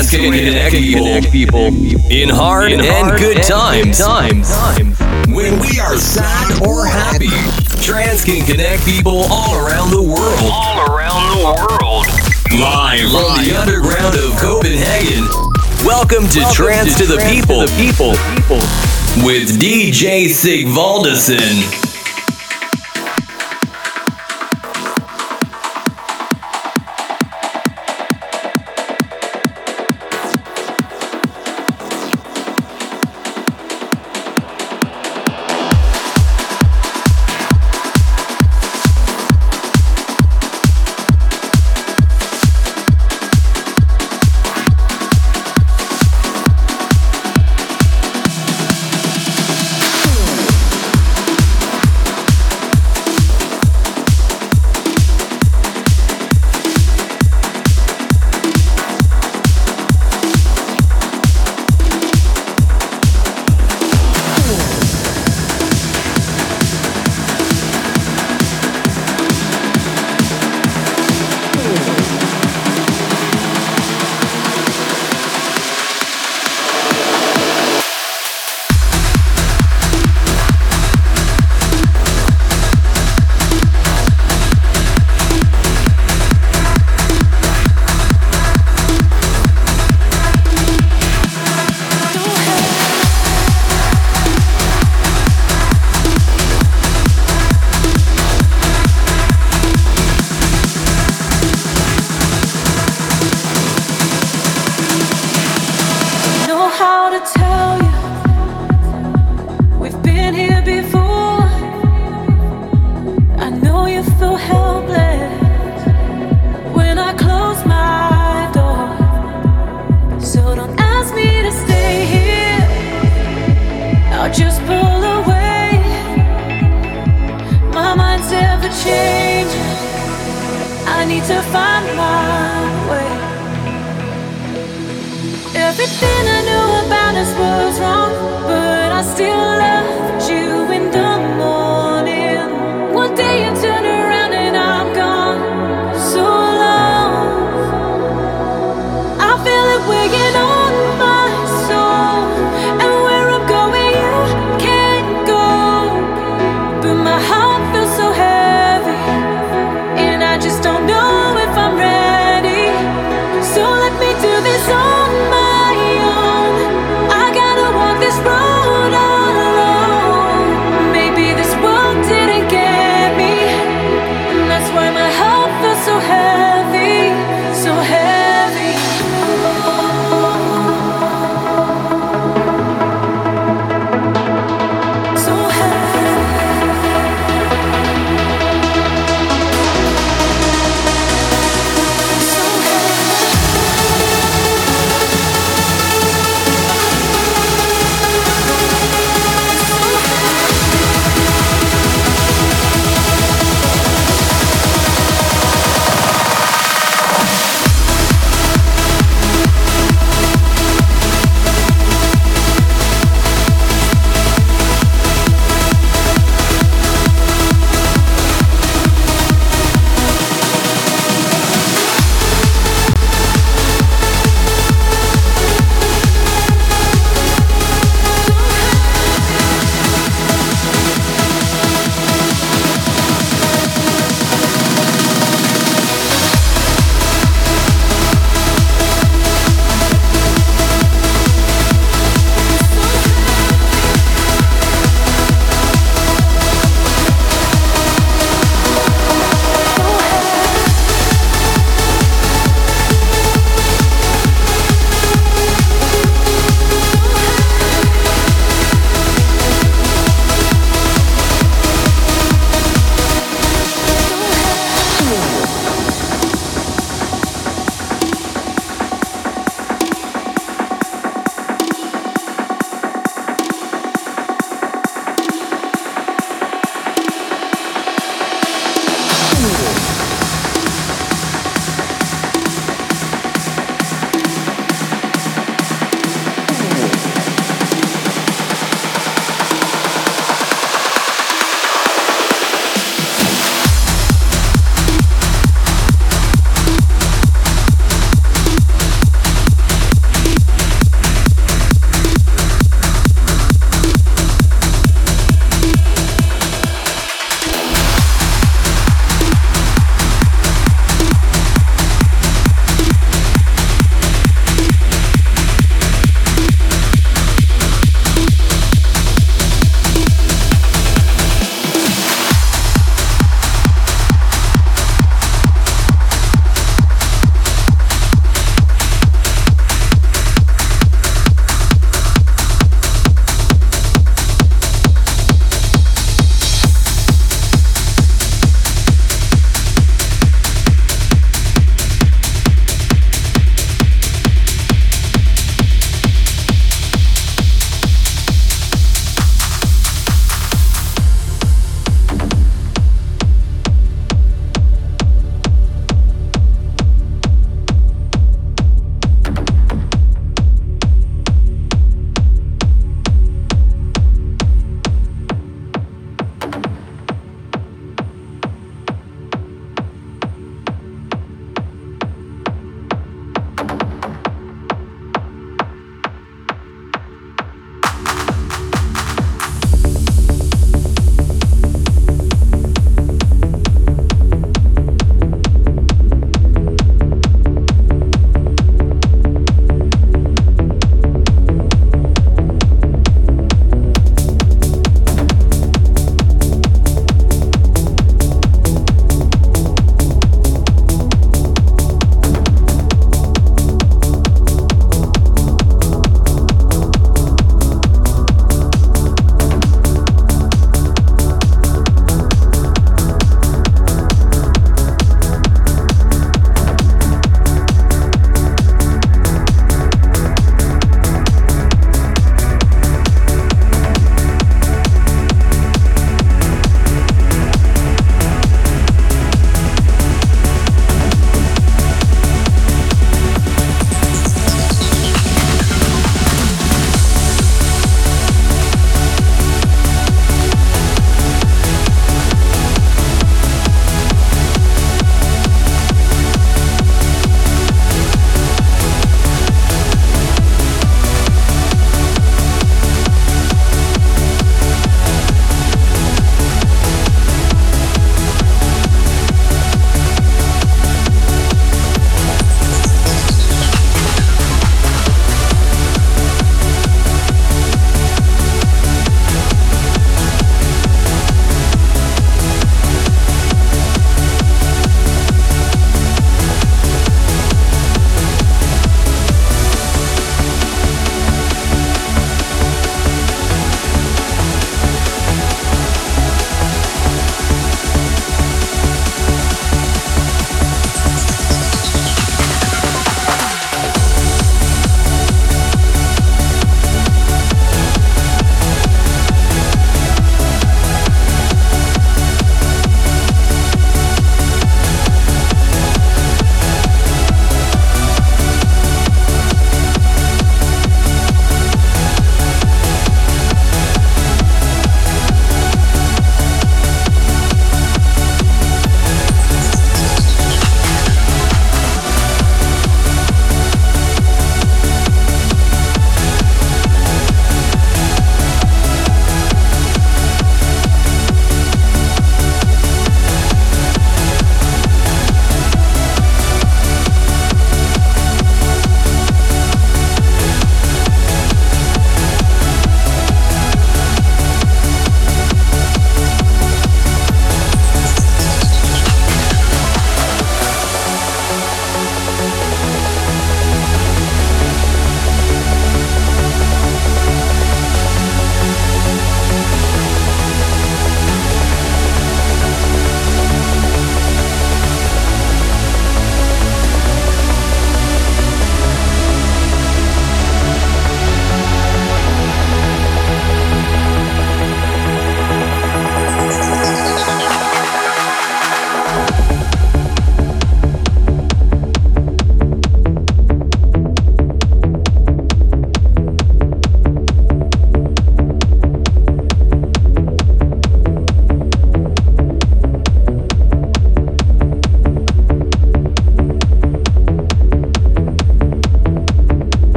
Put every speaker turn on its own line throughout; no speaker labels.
Trance can connect people in hard and good times. When we are sad or happy, Trance can connect people all around the world.
All around the world.
Live from the underground of Copenhagen. Welcome to Trance to the People.
The people.
With DJ Sigvaldison.
find my way. Everything I knew about us was wrong, but I still love.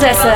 Valdez in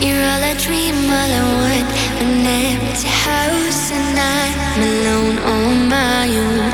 You're all I dream, all I want. An empty house, and I'm alone on my own.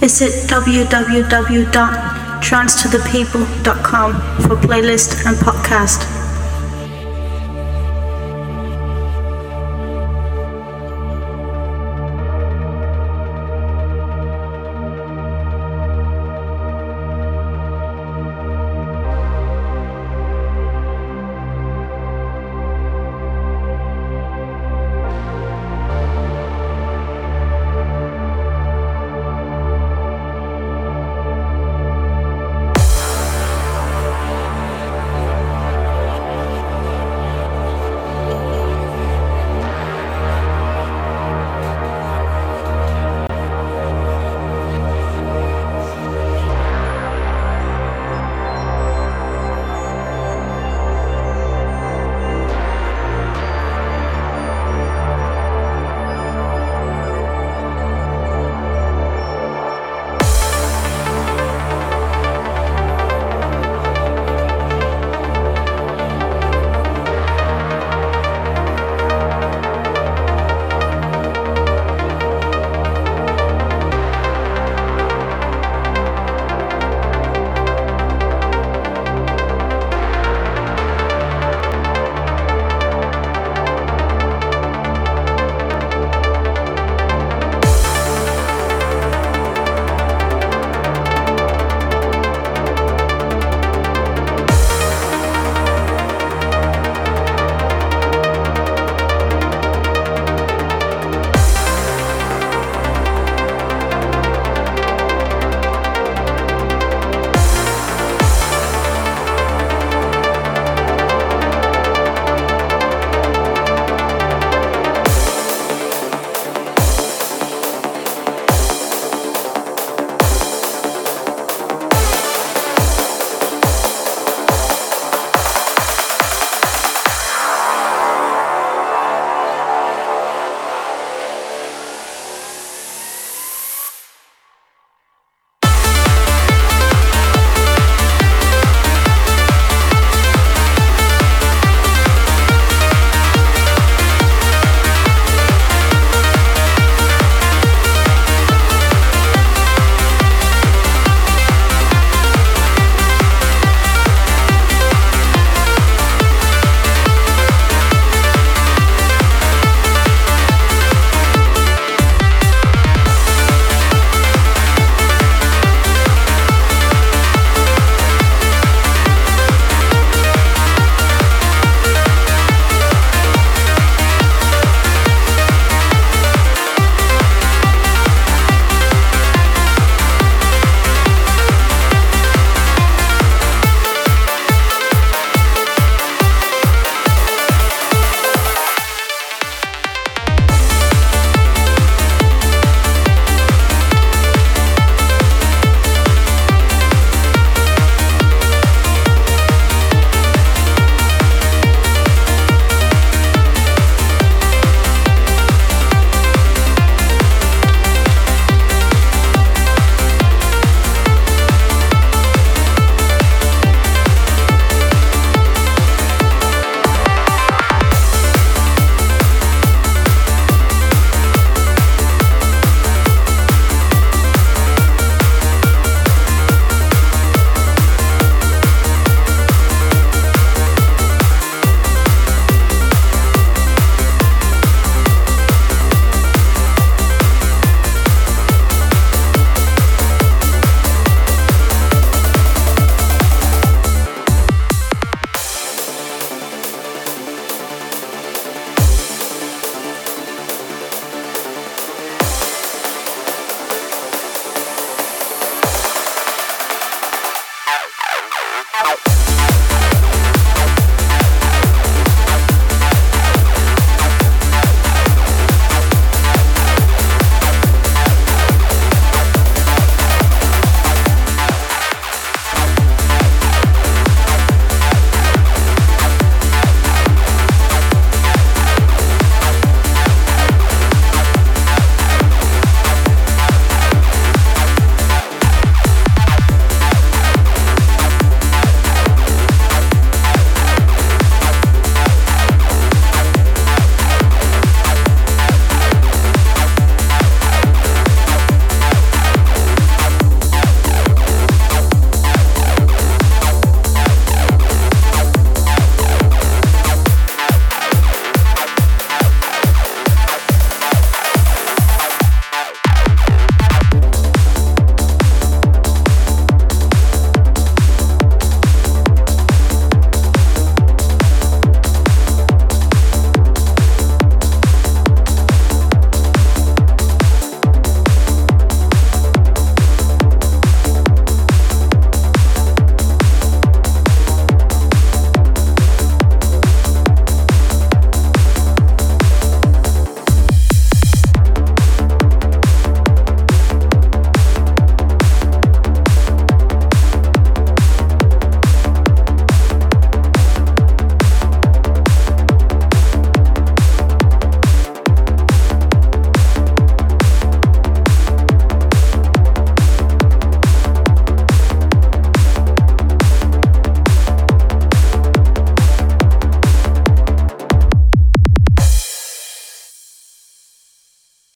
Visit www.trancetothepeople.com for playlist and podcast.